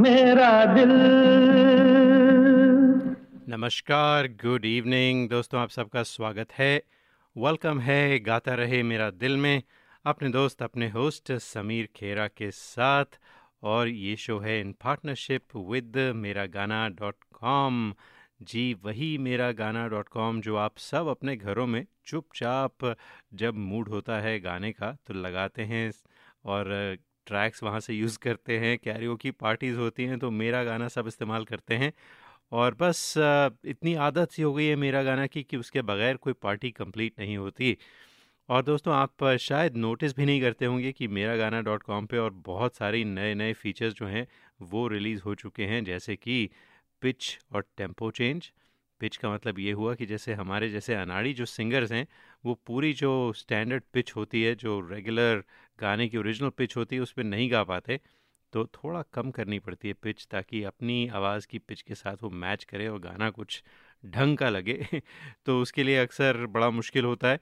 मेरा दिल। नमस्कार गुड इवनिंग दोस्तों, आप सबका स्वागत है। वेलकम है, गाता रहे मेरा दिल में। अपने दोस्त, अपने होस्ट समीर खेरा के साथ। और ये शो है इन पार्टनरशिप विद मेरा गाना डॉट कॉम जी, वही मेरा गाना डॉट कॉम जो आप सब अपने घरों में चुपचाप जब मूड होता है गाने का तो लगाते हैं। और ट्रैक्स वहाँ से यूज़ करते हैं कैरियो की पार्टीज़ होती हैं तो मेरा गाना सब इस्तेमाल करते हैं। और बस इतनी आदत सी हो गई है मेरा गाना की, कि उसके बगैर कोई पार्टी कंप्लीट नहीं होती। और दोस्तों, आप शायद नोटिस भी नहीं करते होंगे कि मेरा गाना डॉट कॉम पर और बहुत सारी नए नए फीचर्स जो हैं, वो रिलीज़ हो चुके हैं। जैसे कि पिच और टेंपो चेंज। पिच का मतलब ये हुआ कि जैसे हमारे जैसे अनाड़ी जो सिंगर्स हैं, वो पूरी जो स्टैंडर्ड पिच होती है, जो रेगुलर गाने की ओरिजिनल पिच होती है उस पर नहीं गा पाते तो थोड़ा कम करनी पड़ती है पिच ताकि अपनी आवाज़ की पिच के साथ वो मैच करे और गाना कुछ ढंग का लगे। तो उसके लिए अक्सर बड़ा मुश्किल होता है।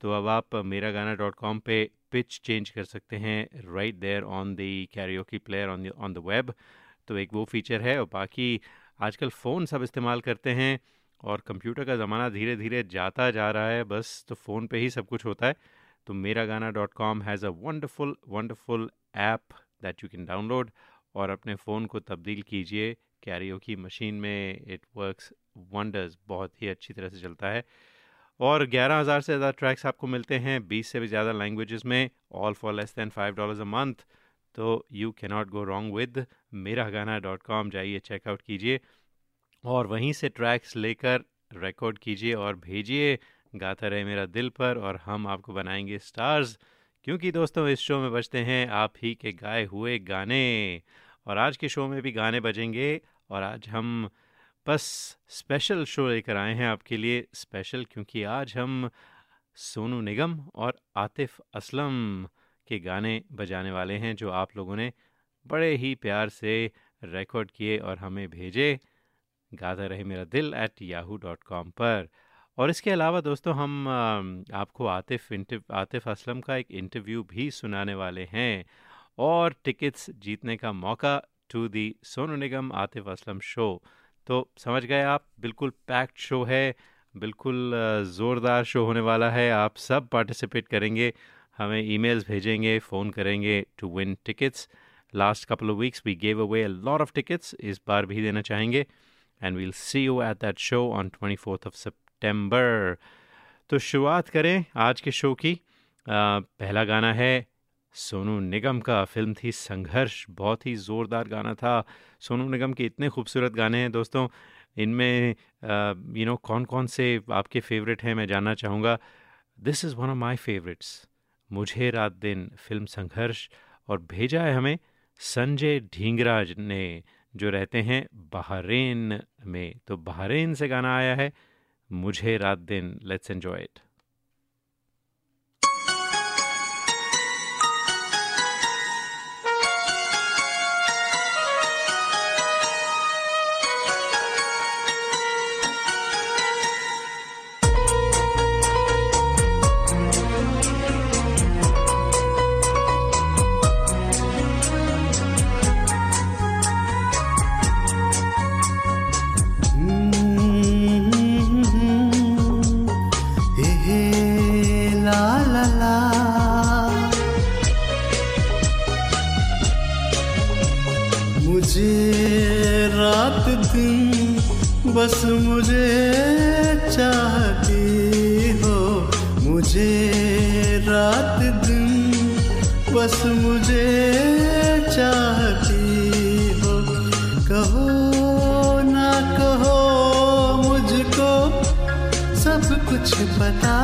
तो अब आप मेरा गाना डॉट कॉम पर पिच चेंज कर सकते हैं right there on the karaoke player on on the web. तो एक वो फीचर है और बाकी आजकल फ़ोन सब इस्तेमाल करते हैं और कंप्यूटर का ज़माना धीरे धीरे जाता जा रहा है, बस तो फ़ोन पे ही सब कुछ होता है। तो Mera Gaana dot com has a wonderful wonderful app that you can download और अपने फ़ोन को तब्दील कीजिए। कैरियो की मशीन में इट वर्क्स वंडर्स बहुत ही अच्छी तरह से चलता है। और ग्यारह हज़ार से ज़्यादा ट्रैक्स आपको मिलते हैं, बीस से भी ज़्यादा लैंग्वेजेस में all for less than five dollars a month तो you cannot go wrong with Mera Gaana dot com, जाइए चेकआउट कीजिए। और वहीं से ट्रैक्स लेकर रिकॉर्ड कीजिए और भेजिए। गाता रहे मेरा दिल पर और हम आपको बनाएँगे स्टार्स। क्योंकि दोस्तों, इस शो में बजते हैं आप ही के गाए हुए गाने। और आज के शो में भी गाने बजेंगे और आज हम बस स्पेशल शो लेकर आए हैं आपके लिए। स्पेशल क्योंकि आज हम सोनू निगम और आतिफ असलम के गाने बजाने वाले हैं, जो आप लोगों ने बड़े ही प्यार से रिकॉर्ड किए और हमें भेजे। गाता रहे मेरा दिल एट याहू डॉट कॉम पर। और इसके अलावा दोस्तों हम आपको आतिफ आतिफ असलम का एक इंटरव्यू भी सुनाने वाले हैं और टिकट्स जीतने का मौका to the Sonu Nigam Atif Aslam show. तो समझ गए आप, बिल्कुल पैक्ड शो है, बिल्कुल ज़ोरदार शो होने वाला है, आप सब पार्टिसिपेट करेंगे, हमें ईमेल्स भेजेंगे, फ़ोन करेंगे to win tickets. Last couple of weeks we gave away a lot of tickets इस बार भी देना चाहेंगे। And we'll see you at that show on twenty fourth of सितंबर। तो शुरुआत करें आज के शो की। आ, पहला गाना है सोनू निगम का। फ़िल्म थी संघर्ष बहुत ही ज़ोरदार गाना था। सोनू निगम के इतने खूबसूरत गाने हैं दोस्तों। इनमें यू नो कौन कौन से आपके फेवरेट हैं मैं जानना चाहूँगा। This is one of my favourites मुझे रात दिन फ़िल्म संघर्ष और भेजा है हमें संजय ढींगराज ने जो रहते हैं बहरेन में। तो बहरेन से गाना आया है। मुझे रात दिन लेट्स एन्जॉय इट बस मुझे चाहती हो। मुझे रात दिन बस मुझे चाहती हो। कहो ना कहो मुझको सब कुछ पता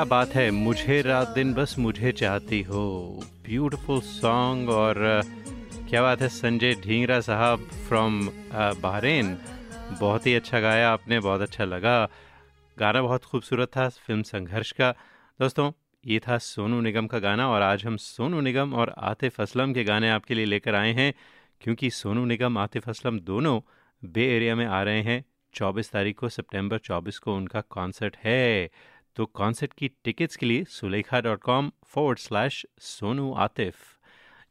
क्या बात है, मुझे रात दिन बस मुझे चाहती हो। ब्यूटीफुल सॉन्ग और क्या बात है, संजय ढींगरा साहब फ्रॉम बहरेन बहुत ही अच्छा गाया आपने, बहुत अच्छा लगा। गाना बहुत खूबसूरत था, फ़िल्म संघर्ष का। दोस्तों, ये था सोनू निगम का गाना और आज हम सोनू निगम और आतिफ असलम के गाने आपके लिए लेकर आए हैं, क्योंकि सोनू निगम, आतिफ असलम दोनों बे एरिया में आ रहे हैं। 24 तारीख को, सितंबर 24 को उनका कॉन्सर्ट है। तो कॉन्सर्ट की टिकट्स के लिए Sulekha dot com forward slash Sonu Atif.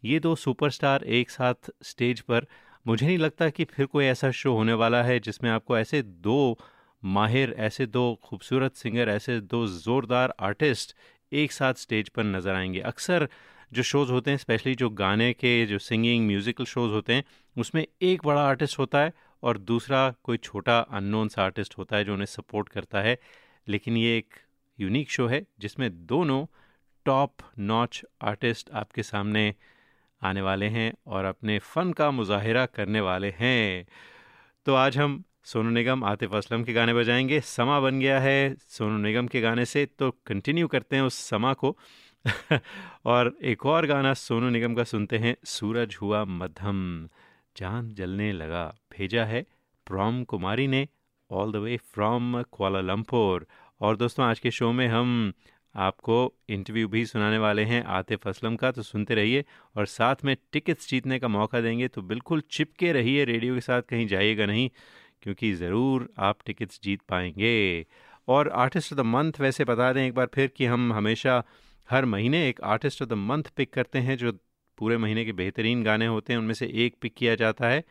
ये दो सुपरस्टार एक साथ स्टेज पर, मुझे नहीं लगता कि फिर कोई ऐसा शो होने वाला है जिसमें आपको ऐसे दो माहिर, ऐसे दो खूबसूरत सिंगर ऐसे दो ज़ोरदार आर्टिस्ट एक साथ स्टेज पर नज़र आएँगे। अक्सर जो शोज़ होते हैं स्पेशली जो गाने के, जो सिंगिंग म्यूज़िकल शोज़ होते हैं, उसमें एक बड़ा आर्टिस्ट होता है और दूसरा कोई छोटा अननोन सा आर्टिस्ट होता है जो उन्हें सपोर्ट करता है। लेकिन ये एक यूनिक शो है, जिसमें दोनों टॉप नॉच आर्टिस्ट आपके सामने आने वाले हैं और अपने फ़न का मुजाहरा करने वाले हैं। तो आज हम सोनू निगम, आतिफ असलम के गाने बजाएँगे। समा बन गया है सोनू निगम के गाने से तो कंटिन्यू करते हैं उस समा को। और एक और गाना सोनू निगम का सुनते हैं, सूरज हुआ मध्यम। चाँद जलने लगा, भेजा है प्रॉम कुमारी ने all the way from Kuala Lumpur और दोस्तों, आज के शो में हम आपको इंटरव्यू भी सुनाने वाले हैं आतिफ असलम का तो सुनते रहिए और साथ में टिकट्स जीतने का मौका देंगे तो बिल्कुल चिपके रहिए रेडियो के साथ, कहीं जाइएगा नहीं, क्योंकि ज़रूर आप टिकट्स जीत पाएँगे। और आर्टिस्ट ऑफ़ द मंथ वैसे बता दें एक बार फिर कि हम हमेशा हर महीने एक artist of the month pick करते हैं, जो पूरे महीने के बेहतरीन गाने होते हैं, उनमें से एक पिक किया जाता है।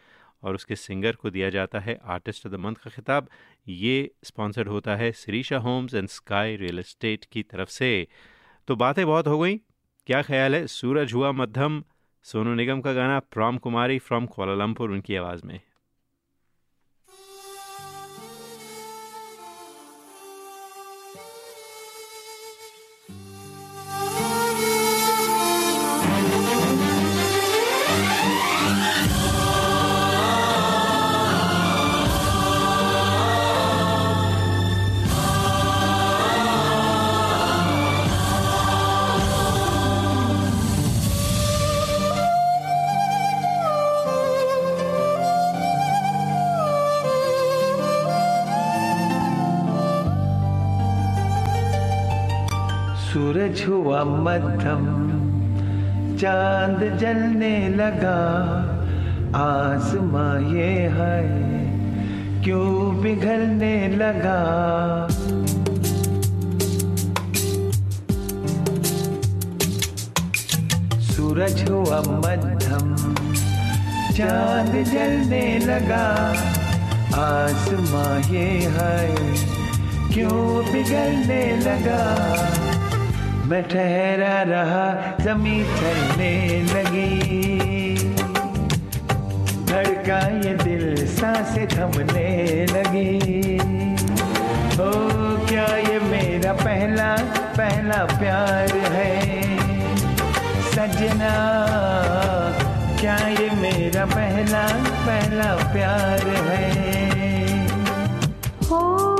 और उसके सिंगर को दिया जाता है आर्टिस्ट ऑफ़ द मंथ का खिताब। ये स्पॉन्सर्ड होता है Shrisha homes and sky real estate की तरफ़ से। तो बातें बहुत हो गई। क्या ख्याल है? सूरज हुआ मध्यम। सोनू निगम का गाना प्रॉम कुमारी फ्रॉम कोलालमपुर उनकी आवाज़ में। हुआ मध्यम, चाँद जलने लगा, आसमां ये है क्यों पिघलने लगा? सूरज हुआ मध्यम, चाँद जलने लगा, आसमां ये है क्यों पिघलने लगा? मैं ठहरा रहा जमी चलने लगी। धड़का ये दिल साँसें थमने लगी। ओ, क्या ये मेरा पहला पहला प्यार है? सजना, क्या ये मेरा पहला पहला प्यार है? हो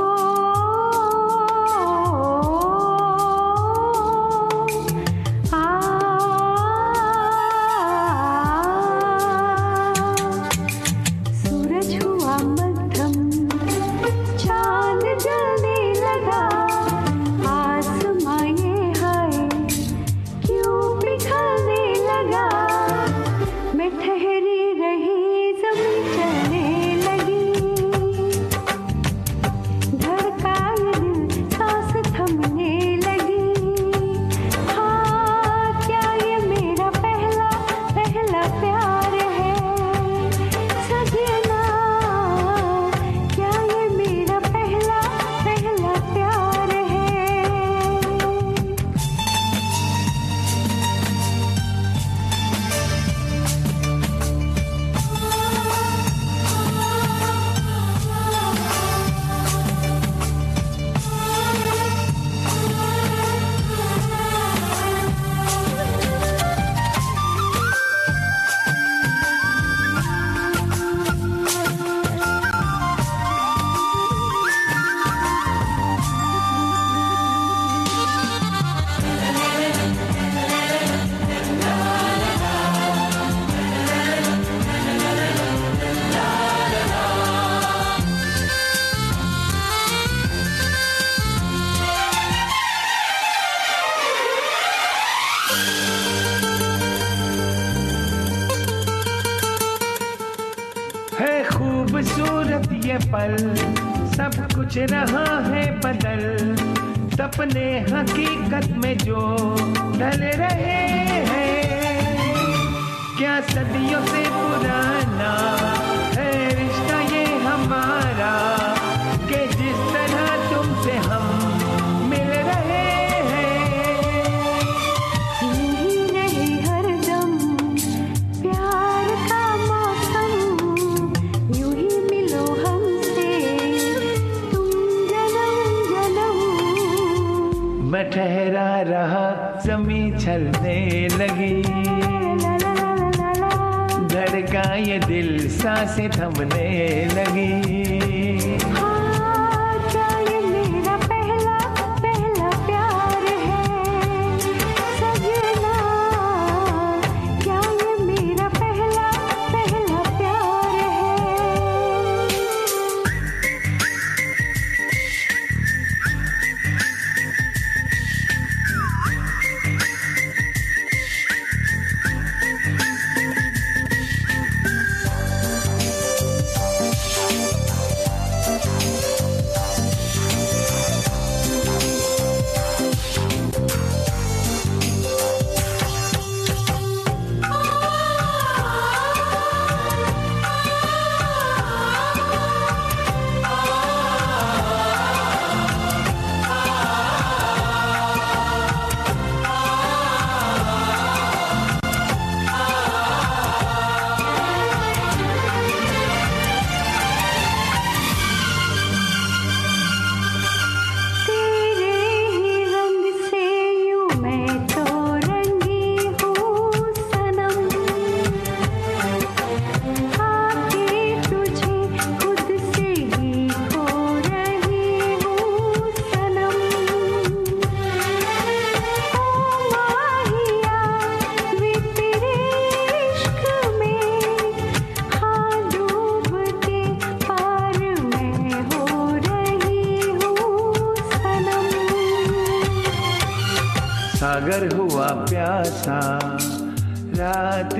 जो ढल रहे हैं। क्या सदियों से पुराना चलने लगी। धड़का ये दिल साँसें थमने लगी।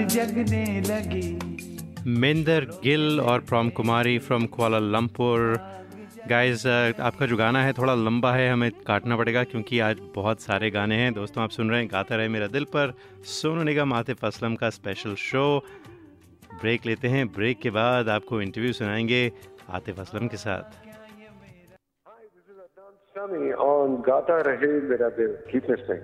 जगने लगी। Minder Gill और Prom Kumari from Kuala Lumpur guys आपका जो गाना है थोड़ा लंबा है हमें काटना पड़ेगा क्योंकि आज बहुत सारे गाने हैं। दोस्तों आप सुन रहे हैं गाता रहे मेरा दिल पर सोनू निगम आतिफ असलम का स्पेशल शो ब्रेक लेते हैं ब्रेक के बाद आपको इंटरव्यू सुनाएँगे आतिफ असलम के साथ। On Gata Rahe Mera Dil. Keep listening.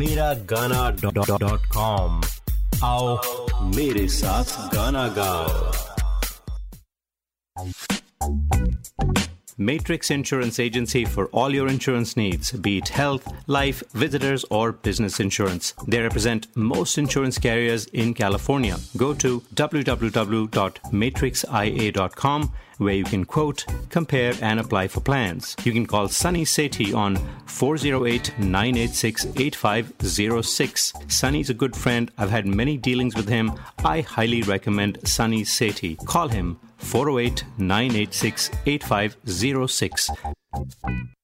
Miragana.com आओ मेरे साथ गाना गाओ Matrix Insurance Agency for all your insurance needs, be it health, life, visitors, or business insurance. They represent most insurance carriers in California. Go to www.matrixia.com where you can quote, compare, and apply for plans. You can call Sunny Sethi on 408 986 8506. Sunny's a good friend. I've had many dealings with him. I highly recommend Sunny Sethi. Call him 408 986 8506.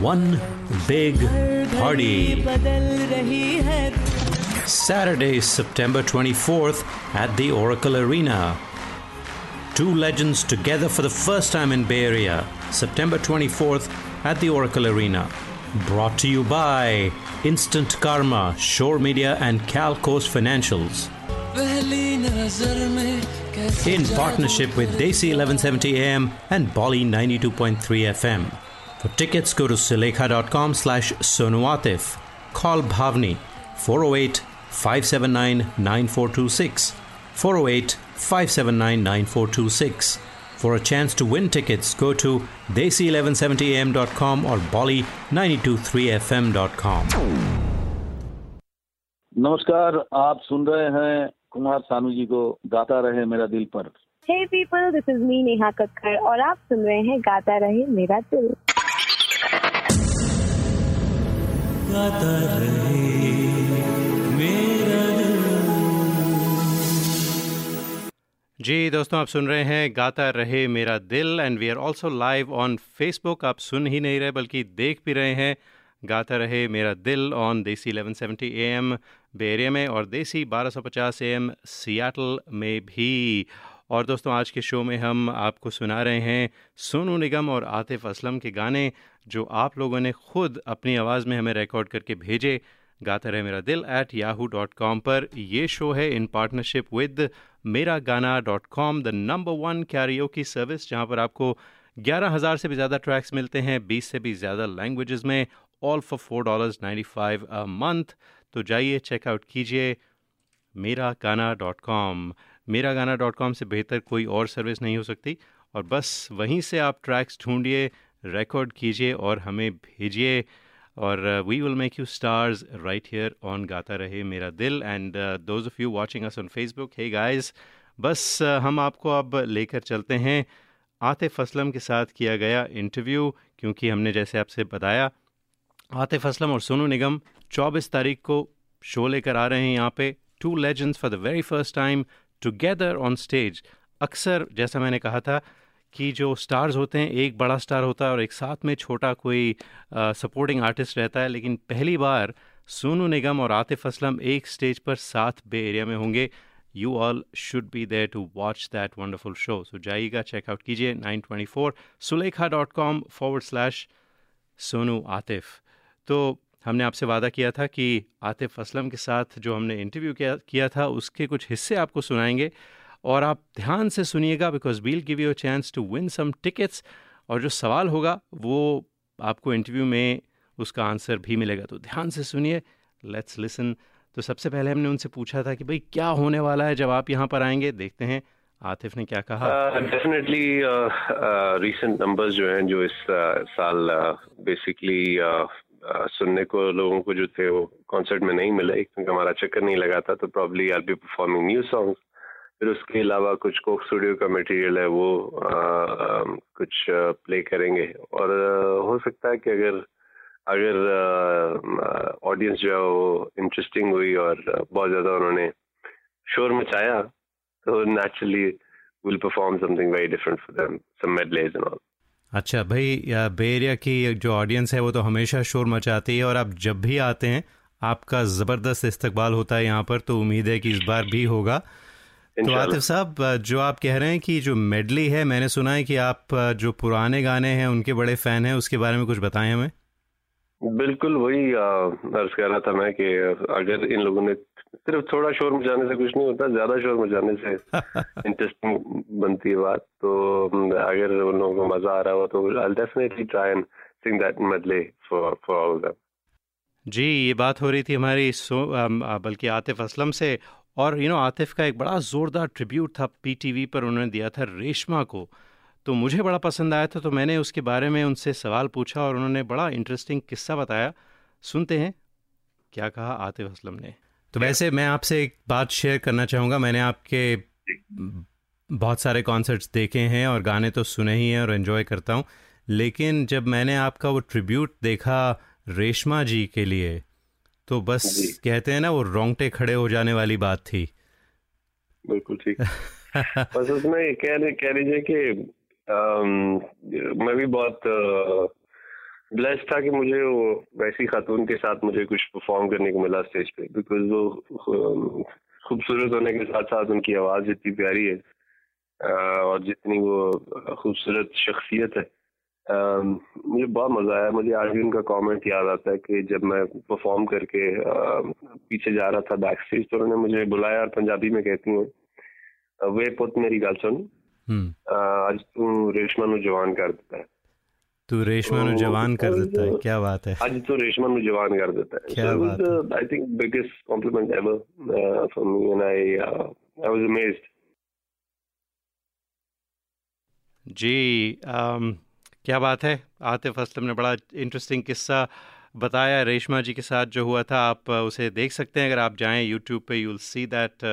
One big party. Saturday, September 24th at the Oracle Arena. Two legends together for the first time in Bay Area. September 24th at the Oracle Arena. Brought to you by Instant Karma, Shore Media, and Calco's Financials. In partnership with Desi 1170 AM and Bolly 92.3 FM. For tickets, go to silekha.com slash sonuatif. Call Bhavni 408 579 9426. 408 579 9426. For a chance to win tickets, go to desi1170am.com or bolly923fm.com. नमस्कार आप सुन रहे हैं कुमार सानू जी को गाता रहे मेरा दिल पर Hey people, this is me Neha Kakkar और आप सुन रहे हैं गाता रहे मेरा दिल जी दोस्तों, आप सुन रहे हैं Gaata Rahe Mera Dil and we are also live on Facebook आप सुन ही नहीं रहे, बल्कि देख भी रहे हैं गाता रहे मेरा दिल ऑन देसी 1170 एएम बे एरिया में, और देसी 1250 एएम सियाटल में भी। और दोस्तों, आज के शो में हम आपको सुना रहे हैं सोनू निगम और आतिफ असलम के गाने, जो आप लोगों ने खुद अपनी आवाज़ में हमें रिकॉर्ड करके भेजे। गाता रहे मेरा दिल एट याहू डॉट कॉम पर। ये शो है इन partnership with Mera Gaana dot com the number one karaoke service जहाँ पर आपको ग्यारह हज़ार से भी ज़्यादा ट्रैक्स मिलते हैं, बीस से भी ज़्यादा लैंग्वेजेस में all for four dollars ninety five a month तो जाइए चेकआउट कीजिए मेरा गाना डॉट कॉम मेरा गाना डॉट कॉम से बेहतर कोई और सर्विस नहीं हो सकती। और बस वहीं से आप ट्रैक्स ढूंढिए रिकॉर्ड कीजिए और हमें भेजिए। और we will make you stars right here on Gaata Rahe Mera Dil. And those of you watching us on Facebook hey guys बस uh, हम आपको अब लेकर चलते हैं। आतिफ असलम के साथ किया गया इंटरव्यू क्योंकि हमने जैसे आपसे बताया आतिफ असलम और सोनू निगम 24 तारीख को शो लेकर आ रहे हैं यहाँ पे। Two legends for the very first time together on stage अक्सर, जैसा मैंने कहा था, कि जो स्टार्स होते हैं, एक बड़ा स्टार होता है और एक साथ में छोटा कोई सपोर्टिंग आर्टिस्ट रहता है, लेकिन पहली बार सोनू निगम और आतिफ असलम एक स्टेज पर साथ बे एरिया में होंगे। You all should be there to watch that wonderful show so जाइएगा चेकआउट कीजिए nine twenty four Sulekha dot com forward slash Sonu Atif. तो हमने आपसे वादा किया था कि आतिफ असलम के साथ जो हमने इंटरव्यू किया किया था उसके कुछ हिस्से आपको सुनाएँगे। और आप ध्यान से सुनिएगा because we'll give you a chance to win some tickets और जो सवाल होगा वो आपको इंटरव्यू में उसका आंसर भी मिलेगा। तो ध्यान से सुनिए लेट्स लिसन तो सबसे पहले हमने उनसे पूछा था कि भाई क्या होने वाला है जब आप यहाँ पर आएँगे? देखते हैं आतिफ ने क्या कहा। डेफिनेटली रीसेंट नंबर्स जो हैं जो इस uh, साल बेसिकली सुनने को लोगों को जो थे वो कॉन्सर्ट में नहीं मिले क्योंकि हमारा चक्कर नहीं लगा था तो probably I be performing new songs फिर उसके अलावा कुछ कोक स्टूडियो का मटेरियल है वो आ, कुछ प्ले करेंगे। और आ, हो सकता है कि अगर अगर ऑडियंस जो है वो इंटरेस्टिंग हुई और बहुत ज़्यादा उन्होंने शोर मचाया तो naturally will perform something very different for them some medleys and all अच्छा भाई बे एरिया की जो ऑडियंस है वो तो हमेशा शोर मचाती है और आप जब भी आते हैं आपका ज़बरदस्त इस्तकबाल होता है यहाँ पर तो उम्मीद है कि इस बार भी होगा। तो आतिफ साहब जो आप कह रहे हैं कि जो मेडली है मैंने सुना है कि आप जो पुराने गाने हैं उनके बड़े फ़ैन हैं उसके बारे में कुछ बताएँ हमें। बिल्कुल वही अर्ज़ कह रहा था मैं कि अगर इन लोगों ने सिर्फ़ थोड़ा शोर मचाने से कुछ नहीं होता ज़्यादा शोर मचाने से इंटरेस्टिंग बनती है बात। तो अगर उन लोगों को मज़ा आ रहा हो तो I definitely try and sing that medley for for all them जी ये बात हो रही थी हमारी सो बल्कि आतिफ असलम से। और यू नो आतिफ का एक बड़ा ज़ोरदार ट्रिब्यूट था पीटीवी पर उन्होंने दिया था रेशमा को। तो मुझे बड़ा पसंद आया था तो मैंने उसके बारे में उनसे सवाल पूछा और उन्होंने बड़ा इंटरेस्टिंग किस्सा बताया। सुनते हैं क्या कहा आतिफ असलम ने। तो वैसे मैं आपसे एक बात शेयर करना चाहूँगा। मैंने आपके बहुत सारे कॉन्सर्ट्स देखे हैं और गाने तो सुने ही हैं और इन्जॉय करता हूँ। लेकिन जब मैंने आपका वो ट्रिब्यूट देखा रेशमा जी के लिए तो बस कहते हैं ना वो रोंगटे खड़े हो जाने वाली बात थी। बिल्कुल ठीक। बस उसमें कह कह लीजिए कि मैं भी बहुत ब्लेस था कि मुझे वो वैसी खातून के साथ मुझे कुछ परफॉर्म करने को मिला स्टेज पे बिकॉज़ वो um, खूबसूरत होने के साथ साथ उनकी आवाज़ इतनी प्यारी है uh, और जितनी वो खूबसूरत शख्सियत है। um, मुझे बहुत मज़ा आया मुझे आज भी उनका कमेंट याद आता है कि जब मैं परफॉर्म करके um, पीछे जा रहा था बैक स्टेज तो उन्होंने मुझे बुलाया और पंजाबी में कहती हूँ वे पुत मेरी गल सुन हम्म। आज तू रेशमा जवान कर देता है। तो रेशमा तो, जवान कर देता है क्या बात है? आज तो रेशमा जवान कर देता है। क्या so बात I think biggest compliment ever for me and I I was amazed ji um, क्या बात है? आतिफ असलम ने बड़ा इंटरेस्टिंग किस्सा बताया। रेशमा जी के साथ जो हुआ था आप uh, उसे देख सकते हैं। अगर आप जाएँ यूट्यूब पे you will see that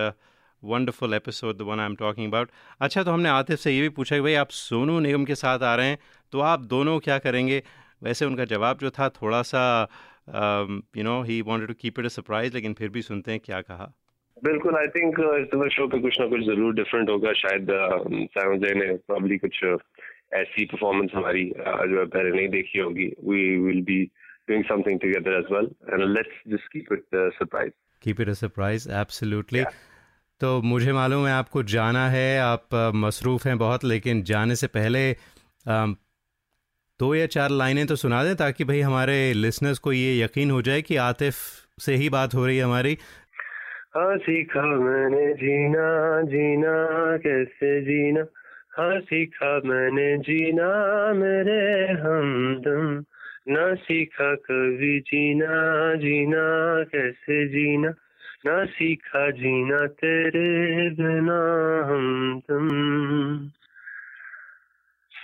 wonderful episode the one I am talking about अच्छा तो हमने आतिफ से ये भी पूछा कि भाई आप सोनू निगम के साथ आ रहे हैं। तो आप दोनों क्या करेंगे? वैसे उनका जवाब जो था थोड़ा सा you know he wanted to keep it a surprise लेकिन फिर भी सुनते हैं क्या कहा। बिल्कुल आई थिंक इस शो पे कुछ ना कुछ ज़रूर डिफरेंट होगा शायद संजय ने प्रॉब्ली कुछ ऐसी परफॉर्मेंस हमारी जो है पहले नहीं देखी होगी। We will be doing something together as well and let's just keep it a surprise. Keep it a surprise absolutely. Yeah. तो मुझे मालूम है आपको जाना है आप मसरूफ़ हैं बहुत लेकिन जाने से पहले दो या चार लाइनें तो सुना दें ताकि भाई हमारे लिसनर्स को ये यकीन हो जाए कि आतिफ से ही बात हो रही है हमारी। हाँ सीखा मैंने जीना जीना, कैसे जीना? हाँ सीखा मैंने जीना, मेरे हमदम। ना सीखा कभी जीना जीना, कैसे जीना? ना सीखा जीना तेरे बिना हम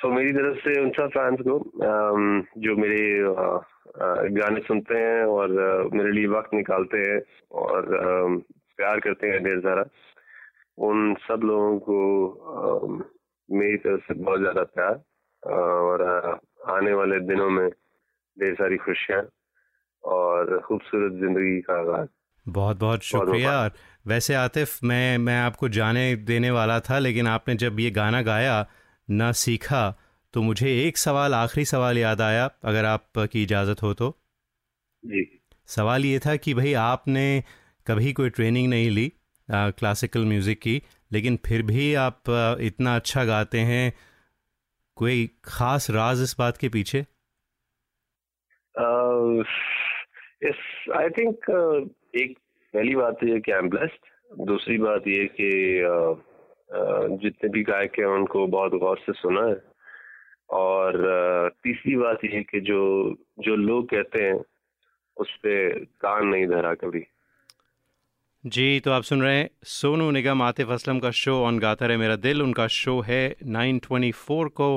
तुम तो मेरी तरफ़ से उन सब फैंस को जो मेरे गाने सुनते हैं और मेरे लिए वक्त निकालते हैं और प्यार करते हैं ढेर सारा उन सब लोगों को मेरी तरफ़ से बहुत ज़्यादा प्यार और आने वाले दिनों में ढेर सारी खुशियाँ और खूबसूरत ज़िंदगी का आगाज़। बहुत बहुत शुक्रिया। और वैसे आतिफ मैं मैं आपको जाने देने वाला था लेकिन आपने जब ये गाना गाया ना सीखा तो मुझे एक सवाल आखिरी सवाल याद आया अगर आपकी इजाज़त हो तो। जी। सवाल ये था कि भाई आपने कभी कोई ट्रेनिंग नहीं ली क्लासिकल म्यूज़िक की लेकिन फिर भी आप आ, इतना अच्छा गाते हैं कोई ख़ास राज इस बात के पीछे? आई थिंक uh, एक पहली बात तो ये कि आई एम ब्लेस्ड दूसरी बात ये कि uh, uh, जितने भी गायक हैं, उनको बहुत गौर से सुना है। और तीसरी बात ये कि जो जो लोग कहते हैं, उस पर कान नहीं धरा कभी। जी तो आप सुन रहे हैं सोनू निगम, आतिफ असलम का शो ऑन गाता रहे मेरा दिल। उनका शो है 924 को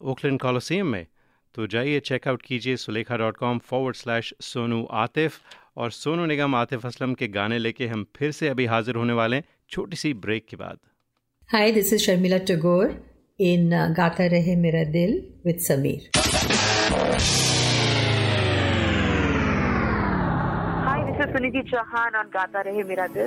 ओकलैंड कॉलोसियम में। तो जाइए चेकआउट कीजिए Sulekha dot com forward slash Sonu Atif. और सोनू निगम, आतिफ असलम के गाने लेके हम फिर से अभी हाजिर होने वाले हैं। छोटी सी ब्रेक के बाद। Hi this is Sharmila Tagore in Gaata Rahe Mera Dil with Sameer hi this is Sunidhi Chauhan और गाता रहे मेरा दिल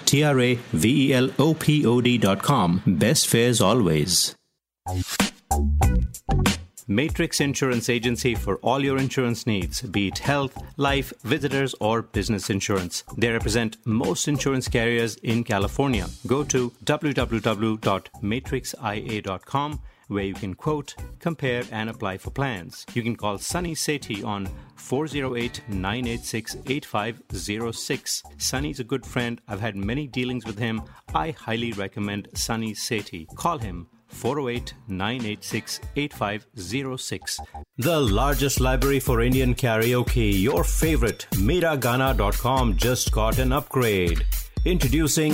T R A V E L O P O D.com. Best fares always. Matrix Insurance Agency for all your insurance needs, be it health, life, visitors, or business insurance. They represent most insurance carriers in California. Go to www.matrixia.com where you can quote, compare, and apply for plans. You can call Sunny Sethi on 408 986 8506. Sunny's a good friend. I've had many dealings with him. I highly recommend Sunny Sethi. Call him 408 986 8506. The largest library for Indian karaoke, your favorite, Miragana.com just got an upgrade. Introducing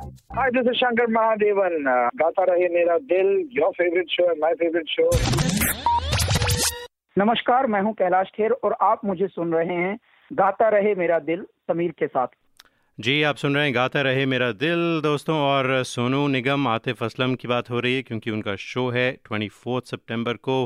Hi, this is Shankar Mahadevan. Uh, Gaata Rahe Mera Dil your favourite show my favourite show नमस्कार मैं हूँ कैलाश खेर और आप मुझे सुन रहे हैं गाता रहे मेरा दिल समीर के साथ। जी आप सुन रहे हैं गाता रहे मेरा दिल दोस्तों और सोनू निगम आतिफ असलम की बात हो रही है क्योंकि उनका शो है ट्वेंटी फोर्थ सितंबर को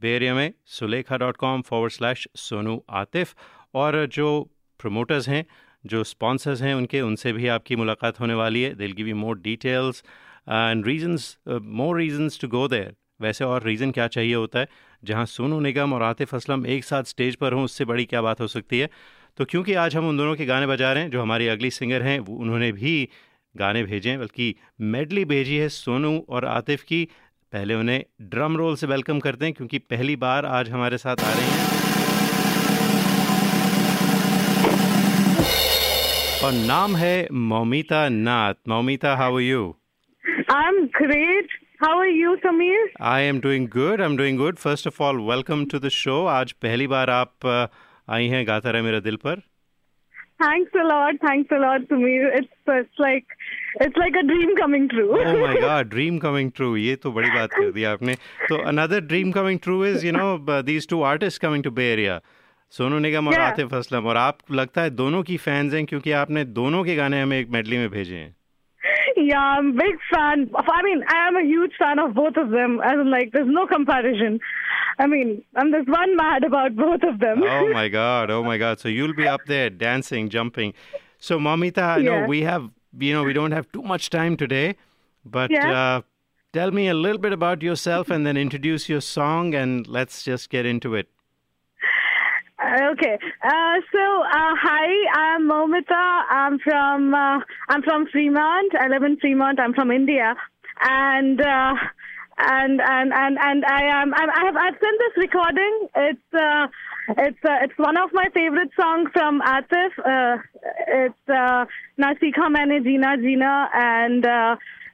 बेरिया में Sulekha dot com forward slash Sonu Atif. और जो प्रमोटर्स हैं जो स्पॉन्सर्स हैं उनके, उनसे भी आपकी मुलाकात होने वाली है। They'll give you more details and reasons more reasons to go there वैसे और रीज़न क्या चाहिए होता है? जहाँ सोनू निगम और आतिफ असलम एक साथ स्टेज पर हों, उससे बड़ी क्या बात हो सकती है? तो क्योंकि आज हम उन दोनों के गाने बजा रहे हैं, जो हमारी अगली सिंगर हैं, वो उन्होंने भी गाने भेजे हैं, बल्कि मेडली भेजी है सोनू और आतिफ की। पहले उन्हें ड्रम रोल से वेलकम करते हैं, क्योंकि पहली बार आज हमारे साथ आ रही हैं। और नाम है Moumita Nath Moumita how are you I'm great. How are you, Samir? I am doing good I am doing good first of all welcome to the show आज पहली बार आप uh, आई हैं गाता रहे मेरे दिल पर Thanks a lot. Thanks a lot, Samir. It's it's like it's like a dream coming true. oh my god dream coming true ये तो बड़ी बात कर दी आपने तो another dream coming true is you know these two artists coming to Bay Area Sonu Nigam और Yeah. Atif Aslam और आप लगता है दोनों की फैंस हैं क्योंकि आपने दोनों के गाने हमें एक मेडली में भेजे हैं yeah, I'm a big fan. Of, I mean, I am a huge fan of both of them. As in, like, there's no comparison. I mean, I'm just one mad about both of them. oh my god oh my god so you'll be up there dancing jumping so mamita i know Yeah. we have you know we don't have too much time today but Yeah. uh, tell me a little bit about yourself and then introduce your song and let's just get into it Okay. Uh, so, uh, hi, I'm Momita. I'm from uh, I'm from Fremont. I live in Fremont. I'm from India. and uh, and and and and I am I I have I've sent this recording. It's uh, it's uh, it's one of my favorite songs from Atif. It's uh, Na Sikha Maine Jeena Jeena and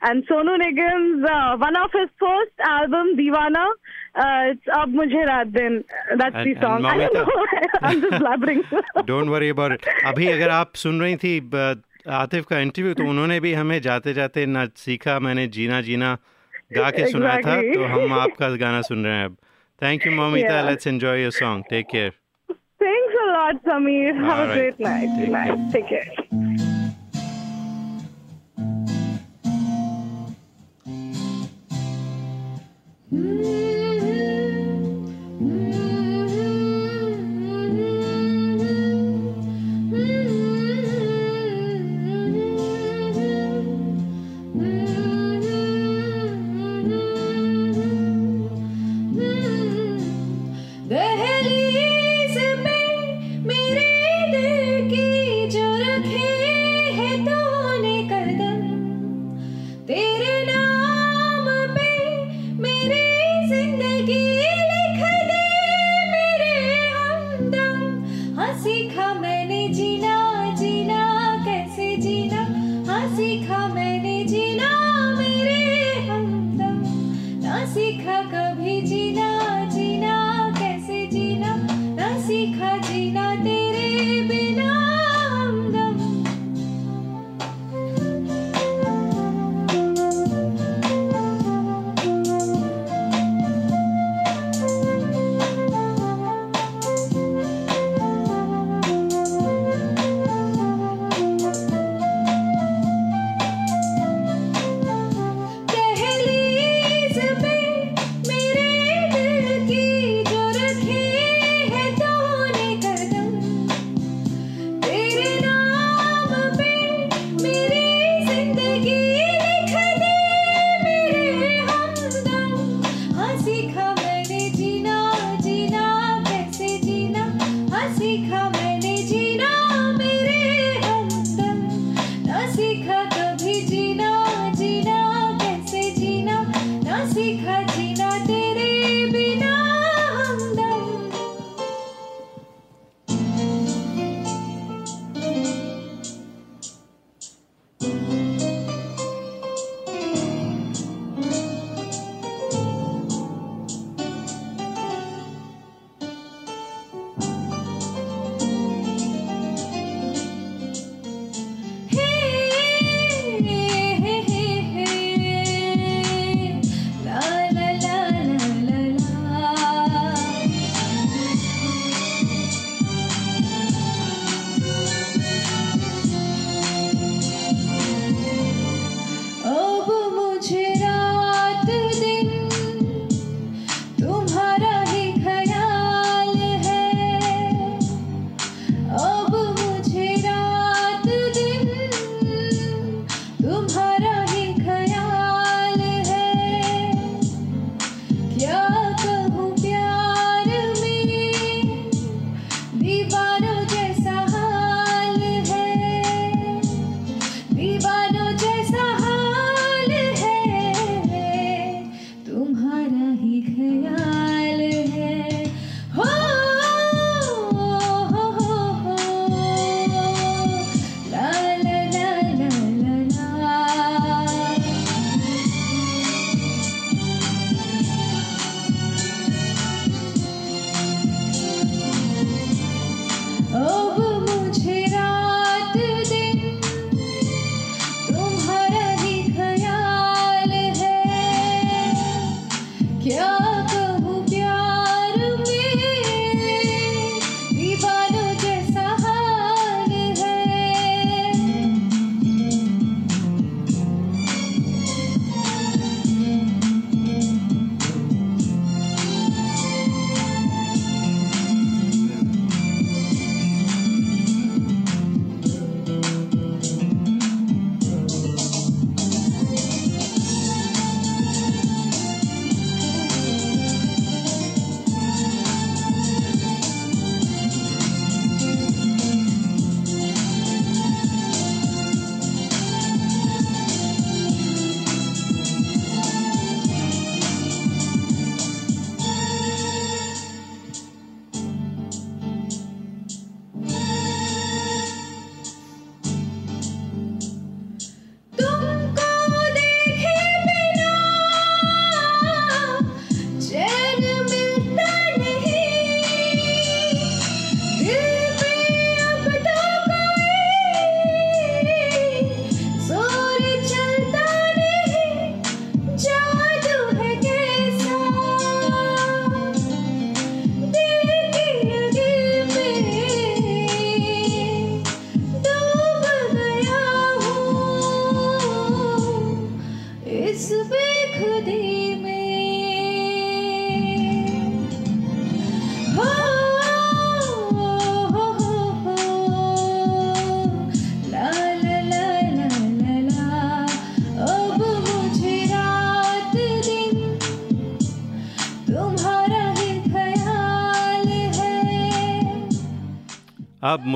and Sonu Nigam one of his first album Deewana अब मुझे रात दिन don't worry about अभी अगर आप सुन रही थी आतिफ का इंटरव्यू तो उन्होंने भी हमें जाते जाते नाच सीखा मैंने जीना जीना गा के सुना exactly. था तो हम आपका गाना सुन रहे हैं अब। Thank you Moumita let's enjoy your song take care thanks a lot Sameer have a great night take care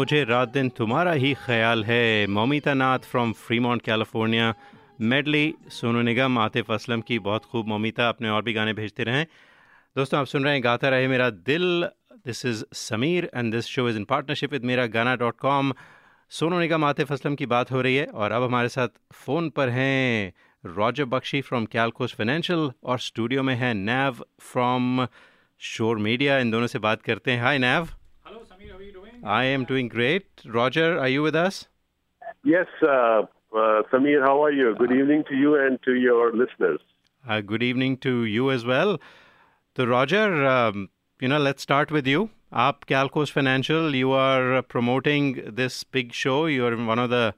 मुझे रात दिन तुम्हारा ही ख्याल है। Moumita Nath from Fremont California medley, Sonu Nigam, Atif Aslam की बहुत खूब मोमिता। अपने और भी गाने भेजते रहें। दोस्तों, आप सुन रहे हैं Gaata Rahe Mera Dil. This is Sameer and this show is in partnership with Mera Gaana dot com Sonu Nigam, Atif Aslam की बात हो रही है और अब हमारे साथ फ़ोन पर हैं Roger Bakshi from Calcos financial और स्टूडियो में है नैव फ्रॉम शोर मीडिया इन दोनों से बात करते हैं। हाय नैव। I am doing great. Roger, are you with us? Yes, uh, uh, Samir, how are you? Good evening to you and to your listeners. Uh, good evening to you as well. So, Roger, um, you know, let's start with you. Up Calcos Financial, you are uh, promoting this big show. You're one of the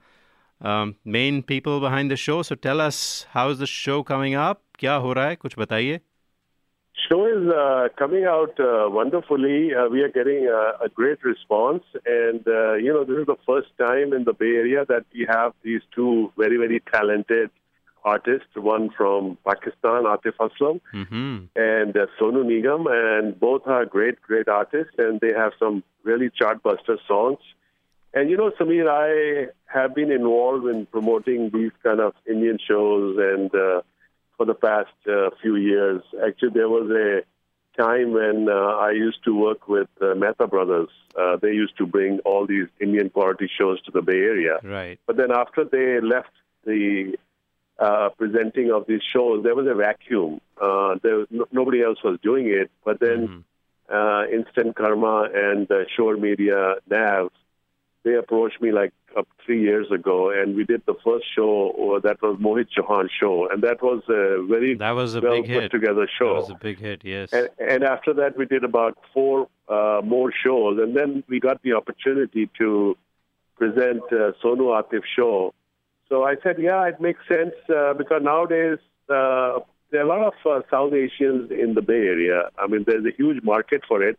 um, main people behind the show. So tell us, how's the show coming up? क्या हो रहा है कुछ बताइए show is uh, coming out uh, wonderfully. Uh, we are getting a great response, and uh, you know this is the first time in the Bay Area that we have these two very very talented artists. One from Pakistan, Atif Aslam, mm-hmm. and uh, Sonu Nigam, and both are great great artists, and they have some really chartbuster songs. And you know, Samir, I have been involved in promoting these kind of Indian shows and uh, for the past uh, few years. Actually, there was a time when uh, I used to work with uh, Mehta Brothers. Uh, they used to bring all these Indian quality shows to the Bay Area. Right. But then after they left the uh, presenting of these shows, there was a vacuum. Uh, there was no, nobody else was doing it. But then Mhm. uh, Instant Karma and uh, Shore Media Nav, they approached me like up three years ago, and we did the first show uh, that was Mohit Chauhan show, and that was a very That was a well big put hit. together show. That was a big hit, yes. And, and after that, we did about four uh, more shows, and then we got the opportunity to present uh, Sonu Atif show. So I said, yeah, it makes sense uh, because nowadays uh, there are a lot of uh, South Asians in the Bay Area. I mean, there's a huge market for it.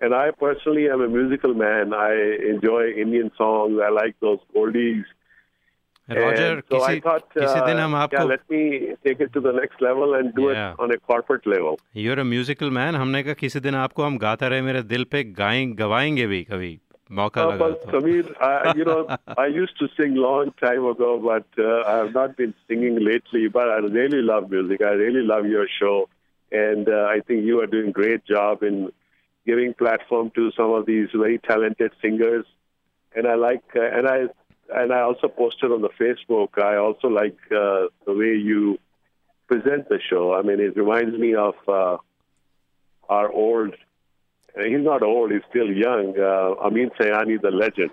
And I personally am a musical man. I enjoy Indian songs. I like those oldies. Roger, And so किसी I thought, किसी uh, दिन हम yeah, आपको let me take it to the next level and do Yeah. it on a corporate level. Your a musical man हमने कहा किसी दिन आपको हम गाता रहे मेरे दिल पे गाएं गवाएंगे भी कभी मौका Uh, लगा but तो Samir, I, you know, I used to sing long time ago, but uh, I have not been singing lately. But I really love music. I really love your show, and uh, I think you are doing great job in giving platform to some of these very talented singers. And I like, uh, and I, and I also posted on the Facebook. I also like uh, the way you present the show. I mean, it reminds me of uh, our old. He's not old. He's still young. Uh, Amin Sayani, the legend.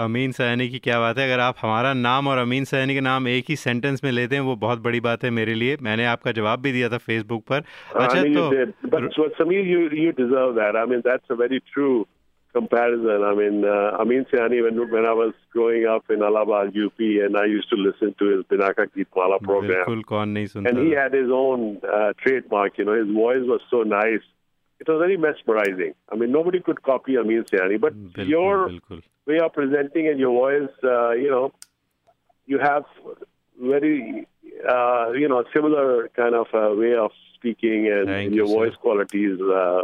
अमीन सैनी की क्या बात है अगर आप हमारा नाम और अमीन सैनी का नाम एक ही सेंटेंस में लेते हैं वो बहुत बड़ी बात है मेरे लिए मैंने आपका जवाब भी दिया था फेसबुक पर अच्छा I mean, तो Samir, you you deserve that. I mean, that's a very true comparison. I mean, uh, Amin Sayani, when when I was growing up in Allahabad, UP, and I used to listen to his Binaka Geet Mala program, बिल्कुल कौन नहीं सुनता and he had his own uh, trademark. You know, his voice was so nice. It was very mesmerizing. I mean, nobody could copy Amin Sayani, but your बिल्कुल way of presenting and your voice, uh, you know, you have very, uh, you know, similar kind of uh, way of speaking, and, and your voice quality is uh,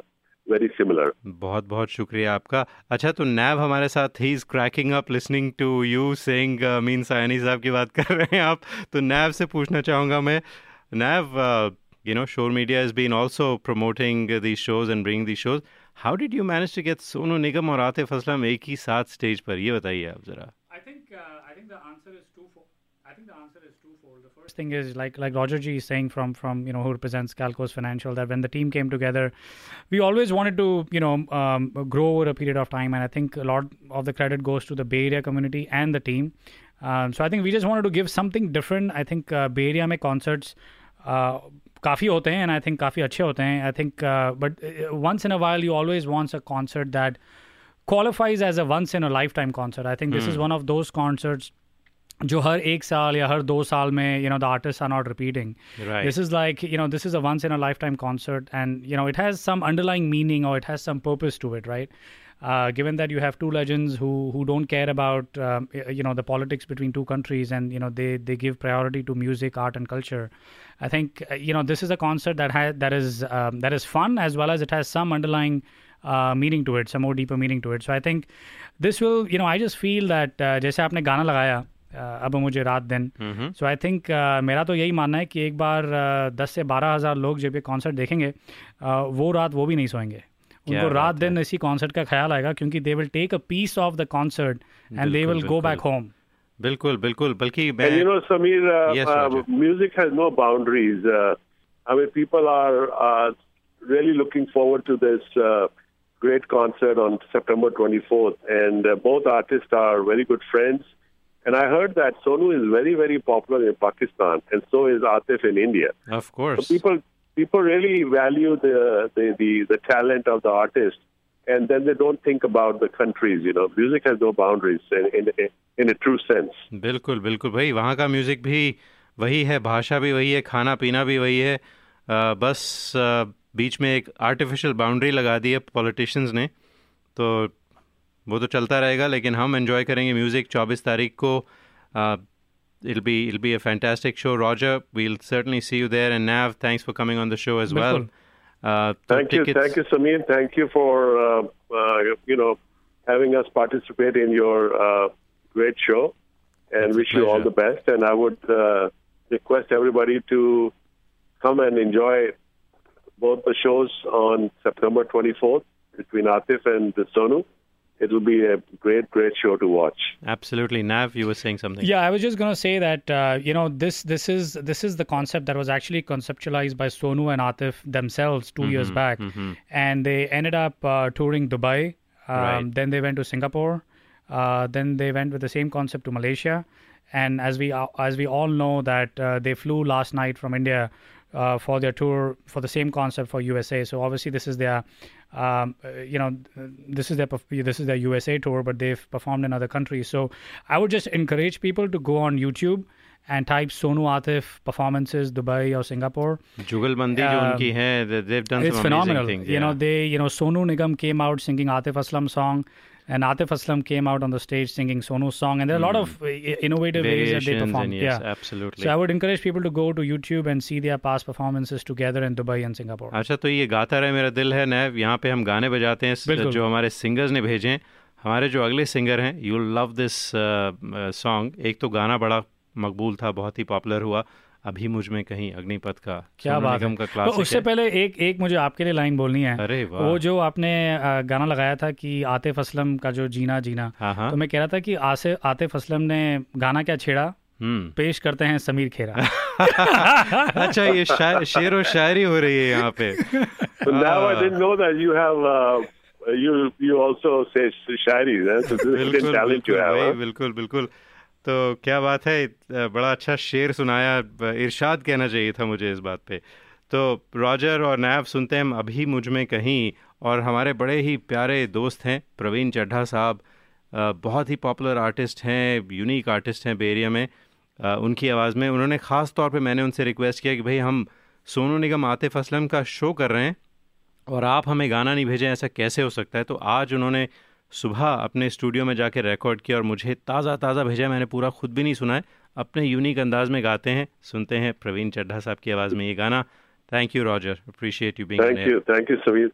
very similar. बहुत बहुत शुक्रिया आपका अच्छा तो नैब हमारे साथ ही is cracking up listening to you saying mean Saini साहब की बात कर रहे हैं आप तो नैब से पूछना चाहूँगा मैं नैब you know shore media has been also promoting uh, these shows and bringing these shows how did you manage to get Sonu Nigam और आतिफ असलम एक ही साथ स्टेज पर ये बताइए आप जरा I think uh, I think the answer is twofold. I think the answer is twofold. The first thing is like like Roger G is saying from from you know who represents Calcos Financial that when the team came together, we always wanted to you know um, grow over a period of time, and I think a lot of the credit goes to the Bay Area community and the team. Um, so I think we just wanted to give something different. I think uh, Bay Area में concerts. Uh, काफ़ी होते हैं and I think काफ़ी अच्छे होते हैं I think but once in a while you always wants a concert that qualifies as a once in a lifetime concert. I think this is Hmm. one of those concerts जो हर एक साल या हर दो साल में you know the artists are not repeating. Right. This is like you know this is a once in a lifetime concert and you know it has some underlying meaning or it has some purpose to it, right? Uh, given that you have two legends who who don't care about um, y- you know the politics between two countries and you know they they give priority to music, art, and culture. I think uh, you know this is a concert that has that is um, that is fun as well as it has some underlying uh, meaning to it, some more deeper meaning to it. So I think this will, you know, I just feel that uh, जैसे आपने गाना लगाया uh, अब मुझे रात दिन हम्म सो I think मेरा तो यही मानना है कि एक बार uh, दस से बारह हज़ार लोग जब ये कॉन्सर्ट देखेंगे uh, वो रात वो भी नहीं सोएंगे क्या उनको रात बात दिन इसी कॉन्सर्ट का ख्याल आएगा क्योंकि they will take a piece of the concert and they बिल्कुल, विल गो बैक बिल्कुल। होम बिल्कुल बिल्कुल बल्कि मैं And you know, Samir, uh, Yes, uh, Roger. music has no boundaries. Uh, I mean, people are uh, really looking forward to this uh, great concert on September 24th, and uh, both artists are very good friends. And I heard that Sonu is very, very popular in Pakistan, and so is Atif in India. of course So people people really value the, the, the, the talent of the artist, and then they don't think about the countries. You know, music has no boundaries in, in, in a true sense. बिल्कुल बिल्कुल भाई वहाँ का music भी वही है भाषा भी वही है खाना पीना भी वही है अ, बस अ, बीच में एक आर्टिफिशियल बाउंड्री लगा दी है पॉलिटिशियंस ने तो वो तो चलता रहेगा लेकिन हम एंजॉय करेंगे म्यूज़िक 24 तारीख को it'll be it'll be a fantastic show, Roger. We'll certainly see you there. And Nav, thanks for coming on the show as well. Uh, thank tickets. you, thank you, Samir. Thank you for uh, uh, you know having us participate in your uh, great show, and it's wish you all the best. And I would uh, request everybody to come and enjoy both the shows on September 24th between Atif and Sonu. It will be a great, great show to watch. absolutely nav you were saying something Yeah, I was just gonna say that uh, you know this this is this is the concept that was actually conceptualized by Sonu and Atif themselves 2 years Mhm, back, mhm. and they ended up uh, touring Dubai. Um, Right. Then they went to Singapore. Uh, then they went with the same concept to Malaysia, and as we as we all know that uh, they flew last night from India uh, for their tour for the same concept for USA. So obviously this is their, um, uh, you know, this is their this is their USA tour, but they've performed in other countries. So I would just encourage people to go on YouTube and type Sonu Atif performances Dubai or Singapore. Jugalbandi um, jo unki hai, they've done it's phenomenal. Things, yeah. You know they you know Sonu Nigam came out singing Atif Aslam song and Atif Aslam came out on the stage singing Sonu's song, and there are a lot of uh, innovative ways that they Hmm. Variations perform. and yes, yeah, absolutely. So I would encourage people to go to YouTube and see their past performances together in Dubai and Singapore. अच्छा तो ये गाता रहे मेरा दिल है नैव यहाँ पे हम गाने बजाते हैं बिल्कुल। जो हमारे सिंगर्स ने भेजे हैं हमारे जो अगले सिंगर हैं यू लव दिस सॉन्ग एक तो गाना बड़ा मकबूल था बहुत ही पॉपुलर हुआ अभी मुझमें कहीं अग्निपथ का क्या बात निगम है। का तो उससे है। पहले एक एक मुझे आपके लिए लाइन बोलनी है। अरे वो जो आपने गाना लगाया था कि आतिफ असलम का जो जीना जीना। हाँ, हाँ। तो मैं कह रहा था कि आसे आतिफ असलम ने गाना क्या छेड़ा? हम्म। पेश करते हैं समीर खेरा। अच्छा ये शेर और शायरी हो रही है यहाँ पे। बिल्कुल बिल्कुल। तो क्या बात है बड़ा अच्छा शेर सुनाया इरशाद कहना चाहिए था मुझे इस बात पे। तो रॉजर और नैब सुनते हैं, अभी मुझमें कहीं, और हमारे बड़े ही प्यारे दोस्त हैं, प्रवीण चड्ढा साहब। बहुत ही पॉपुलर आर्टिस्ट हैं, यूनिक आर्टिस्ट हैं बेरिया में। उनकी आवाज़ में उन्होंने ख़ास तौर पे मैंने उनसे रिक्वेस्ट किया कि भाई हम सोनू निगम, आतिफ असलम का शो कर रहे हैं, और आप हमें गाना नहीं भेजें, ऐसा कैसे हो सकता है? तो आज उन्होंने सुबह अपने स्टूडियो में जाके रिकॉर्ड किया और मुझे ताज़ा ताज़ा भेजा मैंने पूरा खुद भी नहीं सुना है। अपने यूनिक अंदाज में गाते हैं सुनते हैं प्रवीण चड्ढा साहब की आवाज़ में ये गाना। Thank you Roger appreciate you being thank you thank you Samir.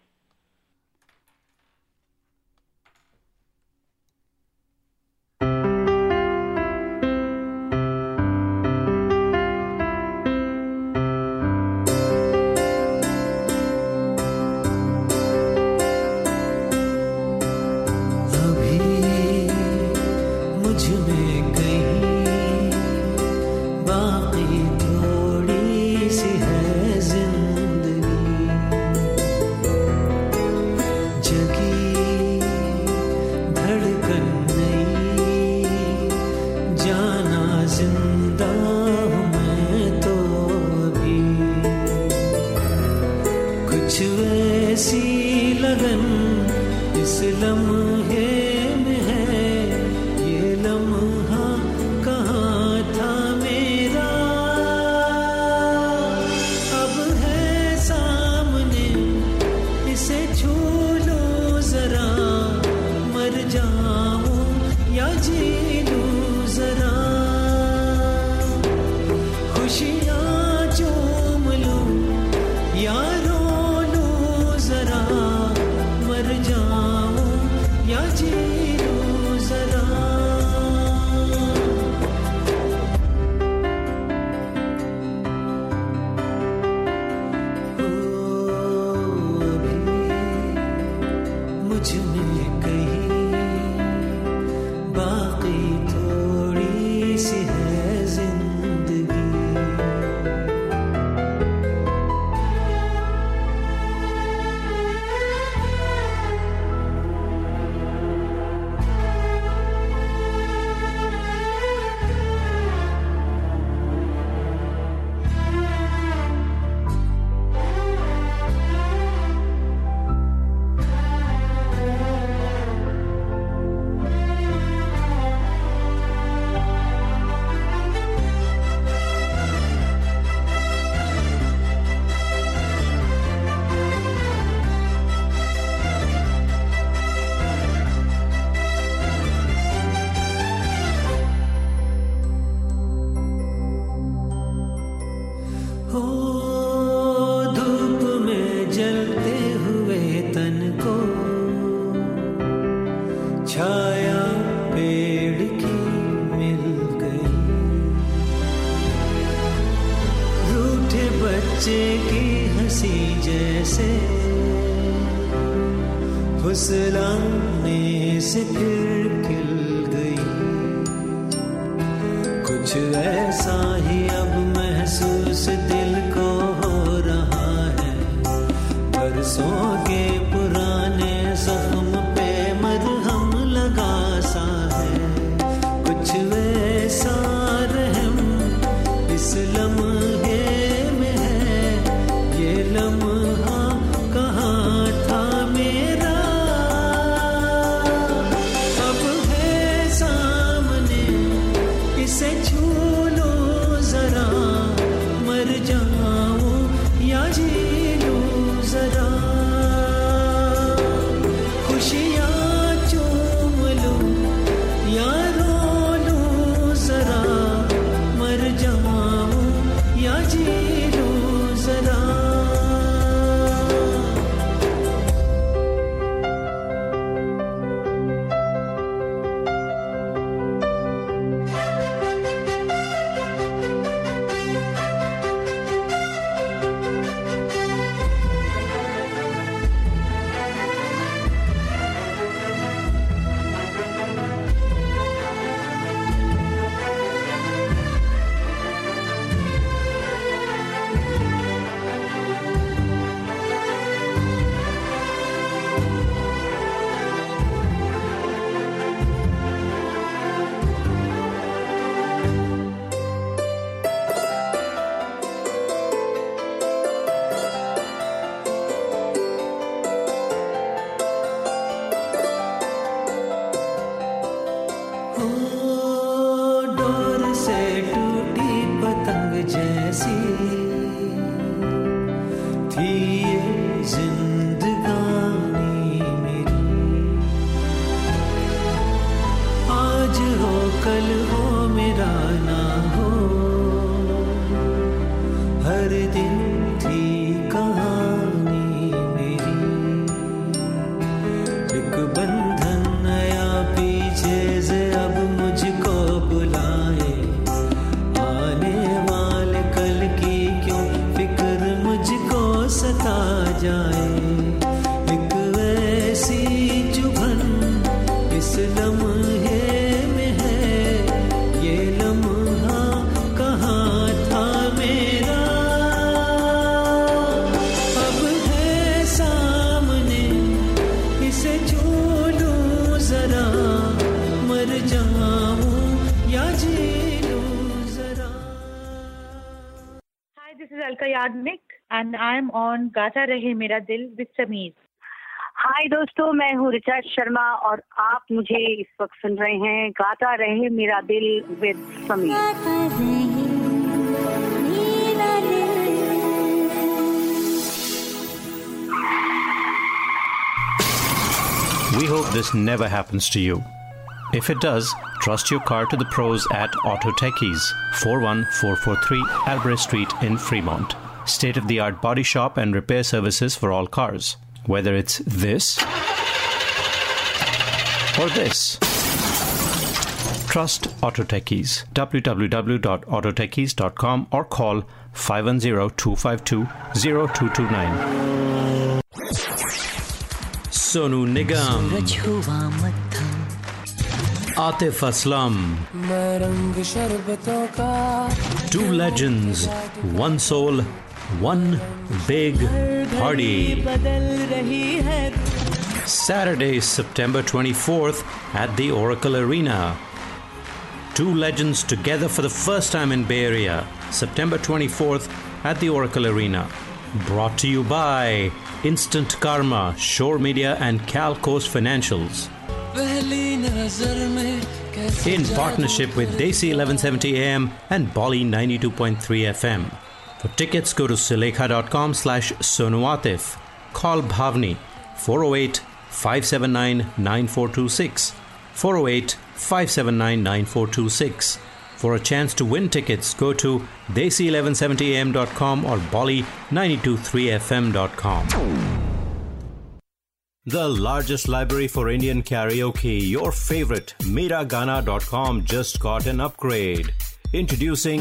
Alka Yadnik and I am on Gata Rahe Mera Dil with Sameer. हाय दोस्तों मैं हूँ ऋचा शर्मा और आप मुझे इस वक्त सुन रहे हैं गाता रहे मेरा दिल with Sameer We hope this never happens to you. If it does, trust your car to the pros at Auto Techies, 41443 Albrecht Street in Fremont. state of the art body shop and repair services for all cars. Whether it's this or this. Trust Autotechies. www.autotechies.com or call 510-252-0229. Sonu Nigam. Atif Aslam. Two legends, one soul, one big party. Saturday, September 24th at the Oracle Arena. Two legends together for the first time in Bay Area. September 24th at the Oracle Arena. Brought to you by Instant Karma, Shore Media, and Calco's Financials. In partnership with Desi 1170 AM and Bali 92.3 FM. For tickets, go to silekha.com slash sonuatif. Call Bhavni 408 579 9426. 408 579 9426. For a chance to win tickets, go to desi1170am.com or bolly923fm.com. The largest library for Indian karaoke, your favorite, Miragana.com just got an upgrade. Introducing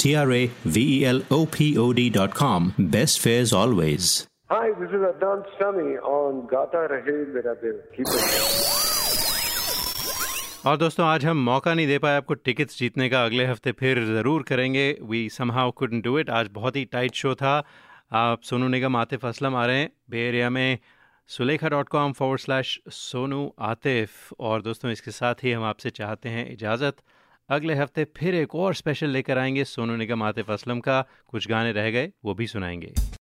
T R A V E L O P O D.com. Best fares always. Hi, this is Adnan Sami on Gata Rahe Mera Dil. Keep it. और दोस्तों आज हम मौका नहीं दे पाए आपको tickets जीतने का अगले हफ़्ते फिर ज़रूर करेंगे we somehow couldn't do it आज बहुत ही टाइट शो था आप सोनू निगम आतिफ असलम आ रहे हैं बे एरिया में Sulekha dot com forward slash Sonu Atif और दोस्तों इसके साथ ही हम आपसे चाहते हैं इजाज़त अगले हफ़्ते फिर एक और स्पेशल लेकर आएँगे सोनू निगम, आतिफ असलम का। कुछ गाने रह गए, वो भी सुनाएँगे।